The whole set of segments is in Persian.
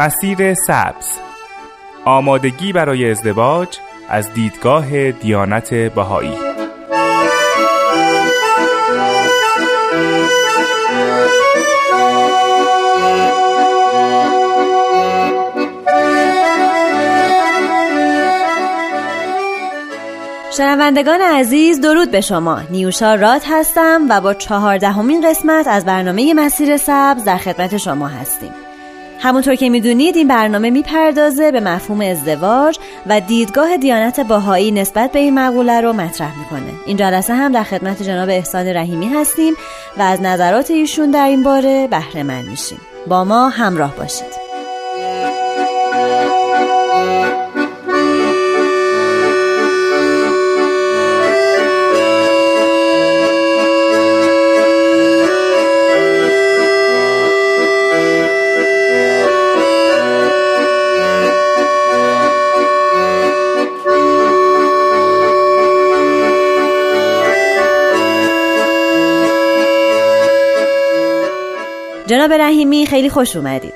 مسیر سبز. آمادگی برای ازدواج از دیدگاه دیانت بهایی. شنوندگان عزیز درود به شما. نیوشا راد هستم و با چهاردهمین قسمت از برنامه مسیر سبز در خدمت شما هستیم. همونطور که می‌دونید این برنامه می‌پردازه به مفهوم ازدواج و دیدگاه دیانت باهایی نسبت به این مقوله رو مطرح می‌کنه. این جلسه هم در خدمت جناب احسان رحیمی هستیم و از نظرات ایشون در این باره بهره مند میشیم. با ما همراه باشید. جناب رحیمی خیلی خوش اومدید.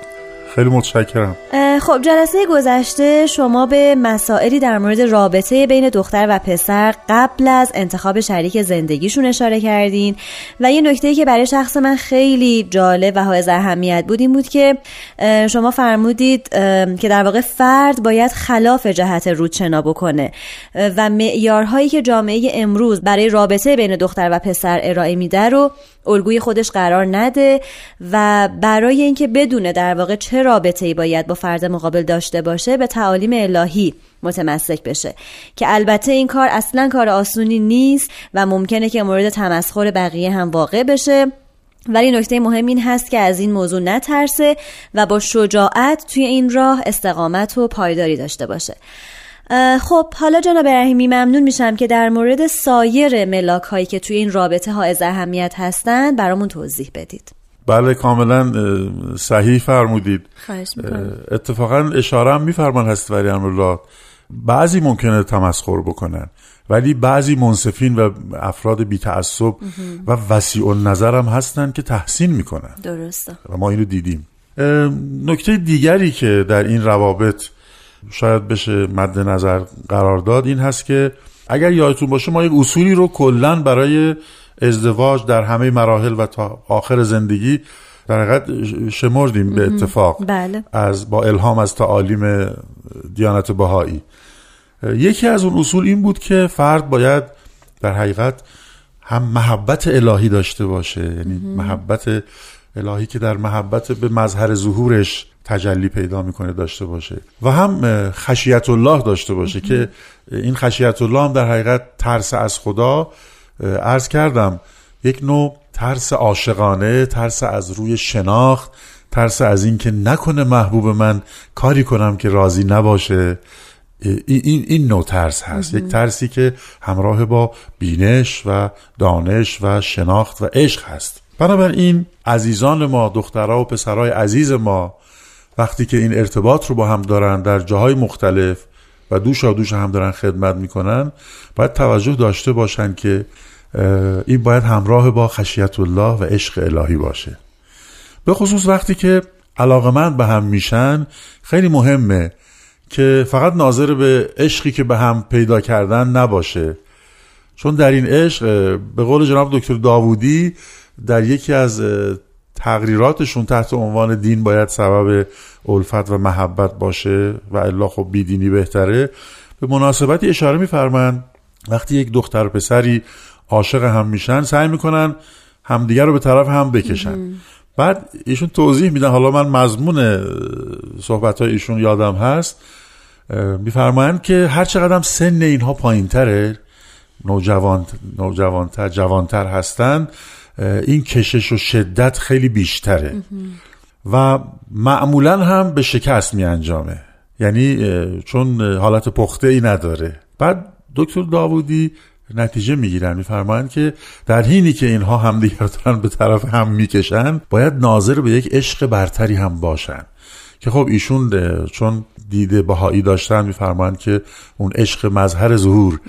خیلی متشکرم. خب جلسه گذشته شما به مسائلی در مورد رابطه بین دختر و پسر قبل از انتخاب شریک زندگیشون اشاره کردین و یه نکته که برای شخص من خیلی جالب و حائز اهمیت بود این بود که شما فرمودید که در واقع فرد باید خلاف جهت رودشنا بکنه و معیارهایی که جامعه امروز برای رابطه بین دختر و پسر ارائه میده رو الگوی خودش قرار نده و برای اینکه بدونه در واقع چه رابطه ای باید با فرد مقابل داشته باشه به تعالیم الهی متمسک بشه. که البته این کار اصلا کار آسونی نیست و ممکنه که مورد تمسخر بقیه هم واقع بشه. ولی نکته مهم این هست که از این موضوع نترسه و با شجاعت توی این راه استقامت و پایداری داشته باشه. خب حالا جناب رحیمی ممنون میشم که در مورد سایر ملاک هایی که توی این رابطه ها از اهمیت هستند برامون توضیح بدید. بله کاملا صحیح فرمودید. اتفاقا اشاره هم میفرمان هست ولی امرالله بعضی ممکنه تمسخر بکنن ولی بعضی منصفین و افراد بی تعصب و وسیع النظر هم هستن که تحسین می‌کنن. درسته. و ما اینو دیدیم. نکته دیگری که در این روابط شاید بشه مد نظر قرار داد این هست که اگر یادتون باشه ما یک اصولی رو کلا برای ازدواج در همه مراحل و تا آخر زندگی در حقیقت شمردیم به اتفاق. بله. از با الهام از تعالیم دیانت بهایی. یکی از اون اصول این بود که فرد باید در حقیقت هم محبت الهی داشته باشه. یعنی محبت الهی که در محبت به مظهر ظهورش تجلی پیدا می‌کنه داشته باشه. و هم خشیت الله داشته باشه که این خشیت الله هم در حقیقت ترس از خدا عرض کردم یک نوع ترس عاشقانه ترس از روی شناخت ترس از اینکه نکنه محبوب من کاری کنم که راضی نباشه. این, این نوع ترس هست. یک ترسی که همراه با بینش و دانش و شناخت و عشق هست. بنابراین عزیزان ما دخترها و پسرای عزیز ما وقتی که این ارتباط رو با هم دارن در جاهای مختلف و دوش دوش هم دارن خدمت می‌کنن باید توجه داشته باشن که این باید همراه با خشیت الله و عشق الهی باشه. به خصوص وقتی که علاقمند به هم میشن خیلی مهمه که فقط ناظر به عشقی که به هم پیدا کردن نباشه. چون در این عشق به قول جناب دکتر داوودی در یکی از تقریراتشون تحت عنوان دین باید سبب الفت و محبت باشه و الا خب بیدینی بهتره. به مناسبتی اشاره میفرمند وقتی یک دختر و پسری عاشق هم میشن سعی می‌کنن همدیگر رو به طرف هم بکشن. بعد ایشون توضیح میدن حالا من مضمون صحبت های ایشون یادم هست. میفرمایند که هر چقدر سن اینها پایین تره نوجوان نوجوانتر جوانتر هستند این کشش و شدت خیلی بیشتره. و معمولا هم به شکست می انجامه یعنی چون حالت پخته ای نداره. بعد دکتر داوودی نتیجه می‌گیرن میفرمایند که در حینی که اینها همدیگر دارن به طرف هم می‌کشن باید ناظر به یک عشق برتری هم باشن. که خب ایشون چون دیده بهایی داشتن میفرمایند که اون عشق مظهر ظهور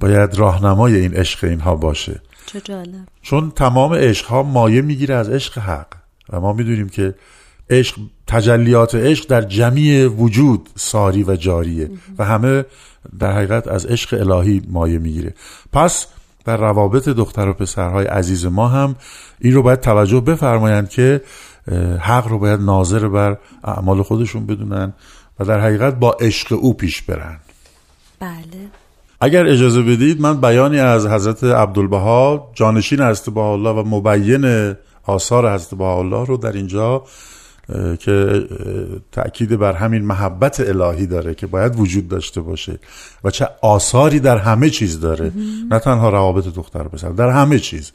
باید راهنمای این عشق اینها باشه. چه جالب. چون تمام عشق ها مایه می‌گیره از عشق حق. و ما می‌دونیم که عشق تجلیات عشق در جمعی وجود ساری و جاریه. و همه در حقیقت از عشق الهی مایه می‌گیره. پس در روابط دختر و پسرهای عزیز ما هم این رو باید توجه بفرمایند که حق رو باید ناظر بر اعمال خودشون بدونن و در حقیقت با عشق او پیش برن. بله. اگر اجازه بدید من بیانی از حضرت عبدالبها جانشین حضرت الله و مبین آثار حضرت الله رو در اینجا که تأکید بر همین محبت الهی داره که باید وجود داشته باشه و چه آثاری در همه چیز داره. نه تنها روابط دختر پسر در همه چیز.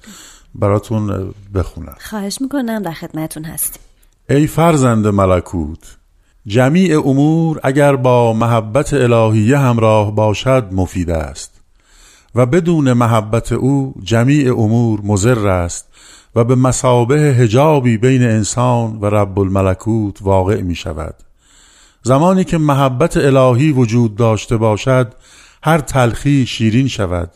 براتون بخونم. خواهش می‌کنم در خدمتون هستیم. ای فرزند ملکوت جمیع امور اگر با محبت الهیه همراه باشد مفید است و بدون محبت او جمیع امور مزر است و به مسابه هجابی بین انسان و رب الملکوت واقع می شود زمانی که محبت الهی وجود داشته باشد هر تلخی شیرین شود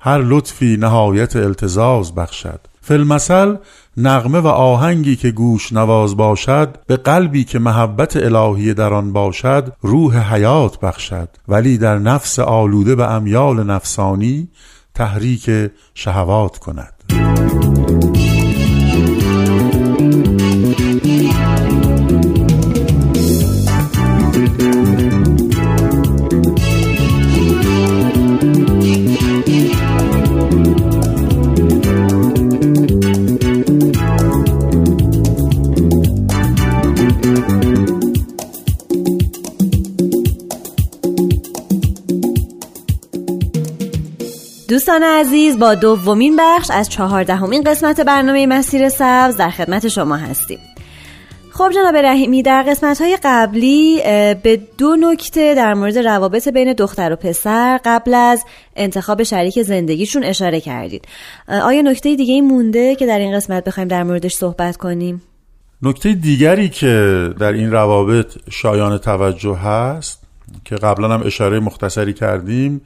هر لطفی نهایت التزاز بخشد. فلمثل نغمه و آهنگی که گوش نواز باشد به قلبی که محبت الهی در آن باشد روح حیات بخشد. ولی در نفس آلوده به امیال نفسانی تحریک شهوات کند. دوستان عزیز با دومین بخش از چهاردهمین قسمت برنامه مسیر سبز در خدمت شما هستیم خب جناب رحیمی در قسمت های قبلی به دو نکته در مورد روابط بین دختر و پسر قبل از انتخاب شریک زندگیشون اشاره کردید آیا نکته دیگه ای مونده که در این قسمت بخوایم در موردش صحبت کنیم؟ نکته دیگری که در این روابط شایان توجه هست که قبلا هم اشاره مختصری کردیم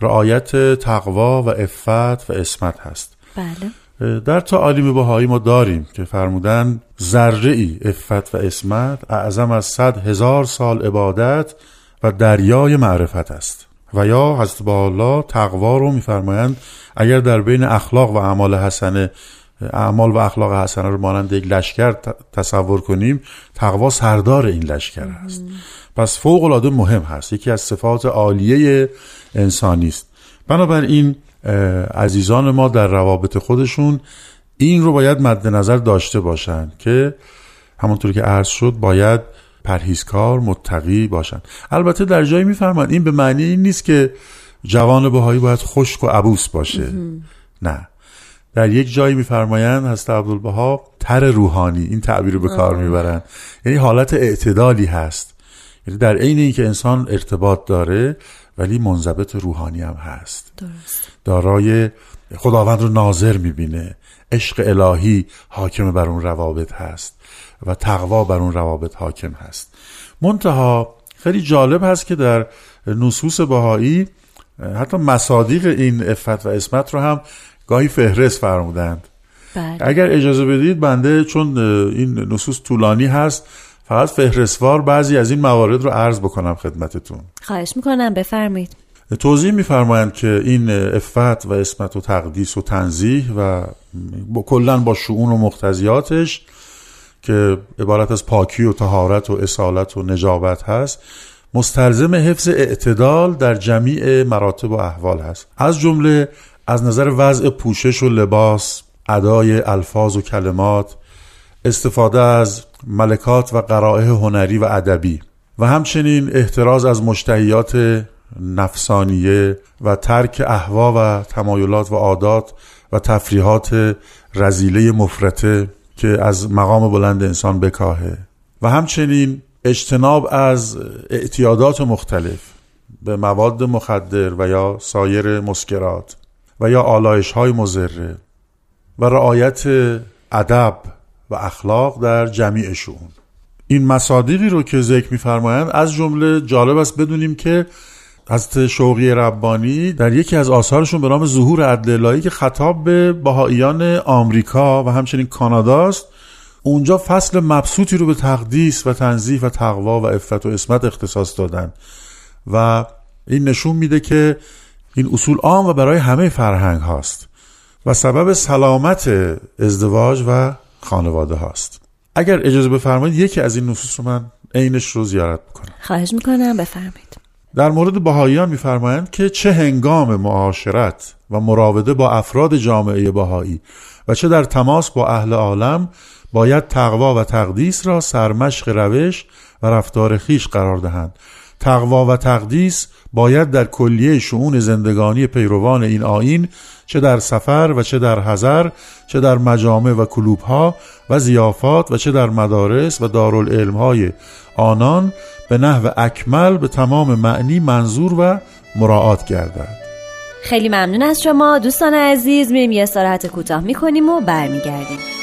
رعایت تقوا و افت و اسمت هست. بله. در تعالیم بهایی ما داریم که فرمودن ذره ای افت و اسمت اعظم از صد هزار سال عبادت و دریای معرفت است. و یا حضرت با الله تقوا رو میفرمایند اگر در بین اخلاق و اعمال حسنه اعمال و اخلاق حسنه رو مانند یک لشکر تصور کنیم تقوا سردار این لشکر است پس فوق العاده مهم هست. یکی از صفات عالیه انسانی است. بنابراین عزیزان ما در روابط خودشون این رو باید مد نظر داشته باشند که همونطور که عرض شد باید پرهیزکار متقی باشند. البته در جایی میفرماد این به معنی این نیست که جوان بهایی باید خشک و عبوس باشه. نه. در یک جایی میفرمایند هست عبدالبها تر روحانی این تعبیر رو به کار می‌برند. یعنی حالت اعتدالی هست. یعنی در عین اینکه انسان ارتباط داره ولی منضبط روحانی هم هست. درست. دارای خداوند رو ناظر می‌بینه. عشق الهی حاکم بر اون روابط هست و تقوا بر اون روابط حاکم هست. منتها خیلی جالب هست که در نصوص بهایی حتی مصادیق این افت و اسمت رو هم گاهی فهرست فرمودند. بله. اگر اجازه بدید بنده چون این نصوص طولانی هست فقط فهرستوار بعضی از این موارد رو عرض بکنم خدمتتون. خواهش می‌کنم بفرمایید. توضیح میفرمایند که این افت و اسمت و تقدیس و تنزیح و کلا با شعون و مقتضیاتش که عبارت از پاکی و تهارت و اصالت و نجابت هست مستلزم حفظ اعتدال در جمیع مراتب و احوال هست. از جمله از نظر وضع پوشش و لباس ادای الفاظ و کلمات استفاده از ملکات و قرائه هنری و ادبی و همچنین احتراز از مشتهیات نفسانیه و ترک احوا و تمایلات و عادات و تفریحات رزیله مفرته که از مقام بلند انسان بکاهه. و همچنین اجتناب از اعتیادات مختلف به مواد مخدر و یا سایر مسکرات. و یا آلایش های مزره و رعایت ادب و اخلاق در جمیع شون این مصادیقی رو که ذکر میفرمایند از جمله جالب است بدونیم که حضرت شوقی ربانی در یکی از آثارشون به نام ظهور عدل الهی که خطاب به بهاییان آمریکا و همچنین کانادا است اونجا فصل مبسوطی رو به تقدیس و تنظیف و تقوا و افت و اسمت اختصاص دادن. و این نشون میده که این اصول عام و برای همه فرهنگ هاست و سبب سلامت ازدواج و خانواده هاست. اگر اجازه بفرمایید یکی از این نصوص رو من عینش رو زیارت بکنم. خواهش می‌کنم بفرمایید. در مورد بهاییان میفرمایند که چه هنگام معاشرت و مراوده با افراد جامعه بهایی و چه در تماس با اهل عالم باید تقوا و تقدیس را سرمشق روش و رفتار خیش قرار دهند. تقوا و تقدیس باید در کلیه شعون زندگانی پیروان این آین چه در سفر و چه در حضر چه در مجامع و کلوب ها و زیافات و چه در مدارس و دارالعلم های آنان به نحو اکمل به تمام معنی منظور و مراعات گردد. خیلی ممنون از شما دوستان عزیز. میریم یه استراحت کوتاه می‌کنیم و برمیگردیم.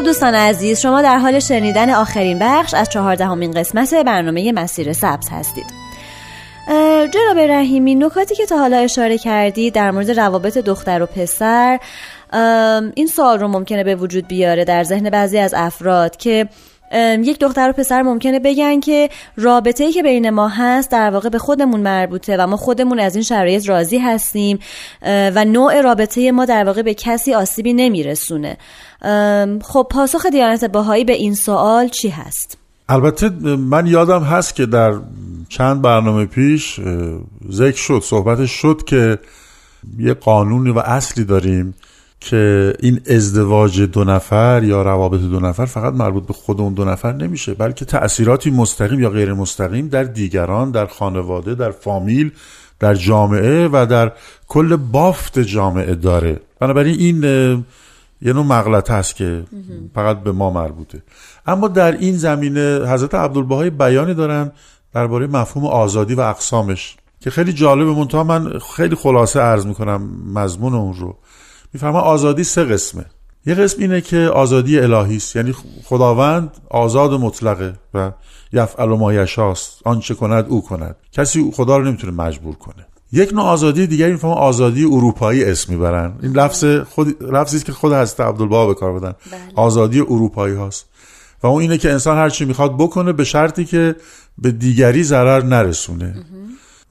خب دوستان عزیز شما در حال شنیدن آخرین بخش از چهاردهمین قسمت برنامه مسیر سبز هستید. جناب رحیمی نکاتی که تا حالا اشاره کردی در مورد روابط دختر و پسر این سوال رو ممکنه به وجود بیاره در ذهن بعضی از افراد که یک دختر و پسر ممکنه بگن که رابطه ای که بین ما هست در واقع به خودمون مربوطه و ما خودمون از این شرایط راضی هستیم و نوع رابطه ما در واقع به کسی آسیبی نمیرسونه خب پاسخ دیانت باهایی به این سوال چی هست؟ البته من یادم هست که در چند برنامه پیش ذکر شد صحبتش شد که یه قانونی و اصلی داریم که این ازدواج دو نفر یا روابط دو نفر فقط مربوط به خود اون دو نفر نمیشه بلکه تأثیراتی مستقیم یا غیر مستقیم در دیگران در خانواده در فامیل در جامعه و در کل بافت جامعه داره. بنابراین این یه نوع مغلطه است که فقط به ما مربوطه. اما در این زمینه حضرت عبدالبهای بیانی دارن درباره مفهوم آزادی و اقسامش که خیلی جالبه. منتها من خیلی خلاصه عرض می‌کنم مضمون اون رو. میفرما آزادی سه قسمه. یه قسم اینه که آزادی الهی است. یعنی خداوند آزاد مطلقه و یفعل ما یشاست. آنچه کند او کند. کسی خدا رو نمی‌تونه مجبور کنه. یک نوع آزادی دیگری می‌فهمم آزادی اروپایی اسم می‌برن. این لفظ خود لفظی است که خود حضرت عبدالبها به کار بدن بله. آزادی اروپایی هاست. و اون اینه که انسان هر چی می‌خواد بکنه به شرطی که به دیگری ضرر نرسونه.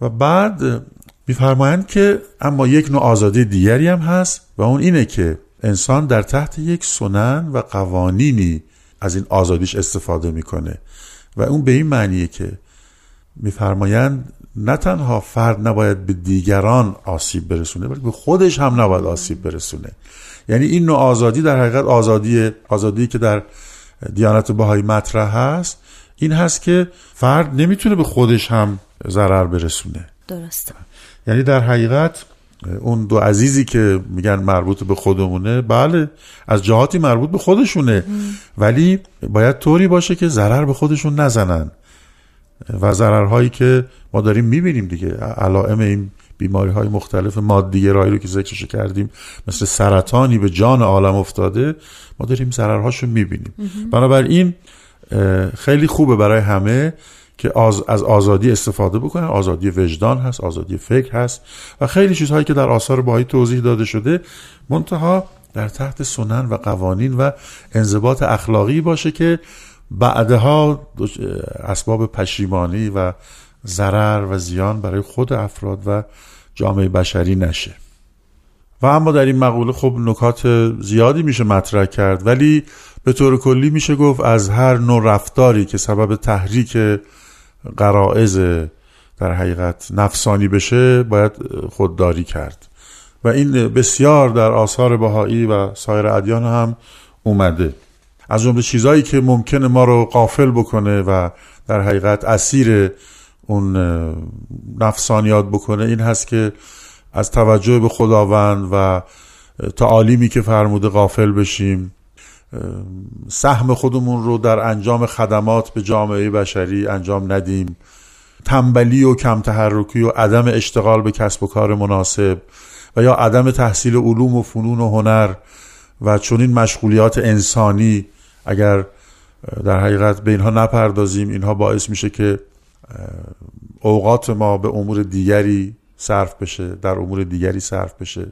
و بعد میفرمایند که اما یک نوع آزادی دیگری هم هست و اون اینه که انسان در تحت یک سنن و قوانینی از این آزادیش استفاده می‌کنه. و اون به این معنیه که میفرمایند نه تنها فرد نباید به دیگران آسیب برسونه بلکه به خودش هم نباید آسیب برسونه. یعنی این نوع آزادی در حقیقت آزادی آزادی که در دیانت بهایی مطرح هست این هست که فرد نمی‌تونه به خودش هم ضرر برسونه. درسته. یعنی در حقیقت اون دو عزیزی که میگن مربوط به خودمونه بله از جهاتی مربوط به خودشونه. ولی باید طوری باشه که ضرر به خودشون نزنن. و ضررهایی که ما داریم می‌بینیم دیگه. علائم این بیماری های مختلف مادی گرایی رو که ذکرش کردیم مثل سرطانی به جان عالم افتاده ما داریم ضررهاشو می‌بینیم. بنابراین خیلی خوبه برای همه که از آزادی استفاده بکنن آزادی وجدان هست آزادی فکر هست و خیلی چیزهایی که در آثار باهایی توضیح داده شده منتها در تحت سنن و قوانین و انضباط اخلاقی باشه که بعدها اسباب پشیمانی و ضرر و زیان برای خود افراد و جامعه بشری نشه. و اما در این مقوله خب نکات زیادی میشه مطرح کرد ولی به طور کلی میشه گفت از هر نوع رفتاری که سبب تحریک قرائز در حقیقت نفسانی بشه باید خودداری کرد. و این بسیار در آثار بهایی و سایر ادیان هم اومده. از جمله چیزهایی که ممکنه ما رو قافل بکنه و در حقیقت اسیر اون نفسانیات بکنه این هست که از توجه به خداوند و تعالیمی که فرموده قافل بشیم. سهم خودمون رو در انجام خدمات به جامعه بشری انجام ندیم. تنبلی و کم تحرکی و عدم اشتغال به کسب و کار مناسب و یا عدم تحصیل علوم و فنون و هنر و چون این مشغولیات انسانی اگر در حقیقت به اینها نپردازیم اینها باعث میشه که اوقات ما به امور دیگری صرف بشه در امور دیگری صرف بشه.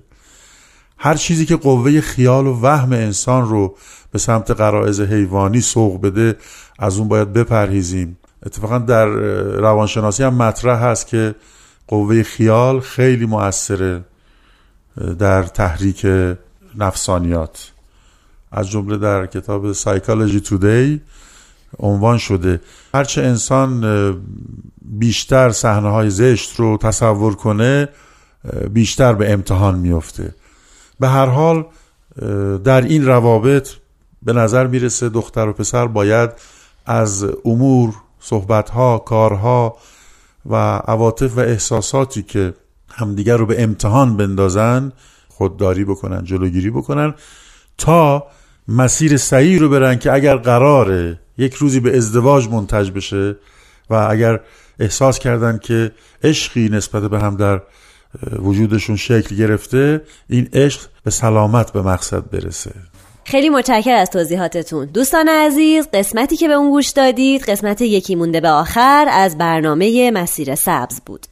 هر چیزی که قوه خیال و وهم انسان رو به سمت قرائز حیوانی سوق بده از اون باید بپرهیزیم. اتفاقا در روانشناسی هم مطرح هست که قوه خیال خیلی مؤثره در تحریک نفسانیات. از جمله در کتاب سایکالوجی تودی عنوان شده هرچه انسان بیشتر صحنه های زشت رو تصور کنه بیشتر به امتحان میفته به هر حال در این روابط به نظر می‌رسه دختر و پسر باید از امور صحبتها کارها و عواطف و احساساتی که همدیگر رو به امتحان بندازن خودداری بکنن جلوگیری بکنن تا مسیر صحیح رو برن که اگر قراره یک روزی به ازدواج منتج بشه و اگر احساس کردن که عشقی نسبت به هم در وجودشون شکل گرفته این عشق به سلامت به مقصد برسه. خیلی متشکر از توضیحاتتون. دوستان عزیز قسمتی که به اون گوش دادید قسمت یکی مونده به آخر از برنامه مسیر سبز بود.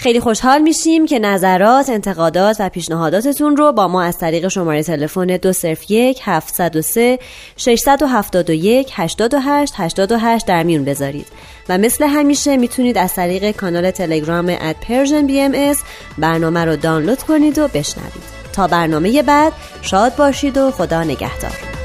خیلی خوشحال میشیم که نظرات، انتقادات و پیشنهاداتتون رو با ما از طریق شماره تلفن 201 703 671 828 828 در میون بذارید. و مثل همیشه می‌تونید از طریق کانال تلگرام at Persian B برنامه رو دانلود کنید و بشنوید. تا برنامه بعد شاد باشید و خدا نگهدار.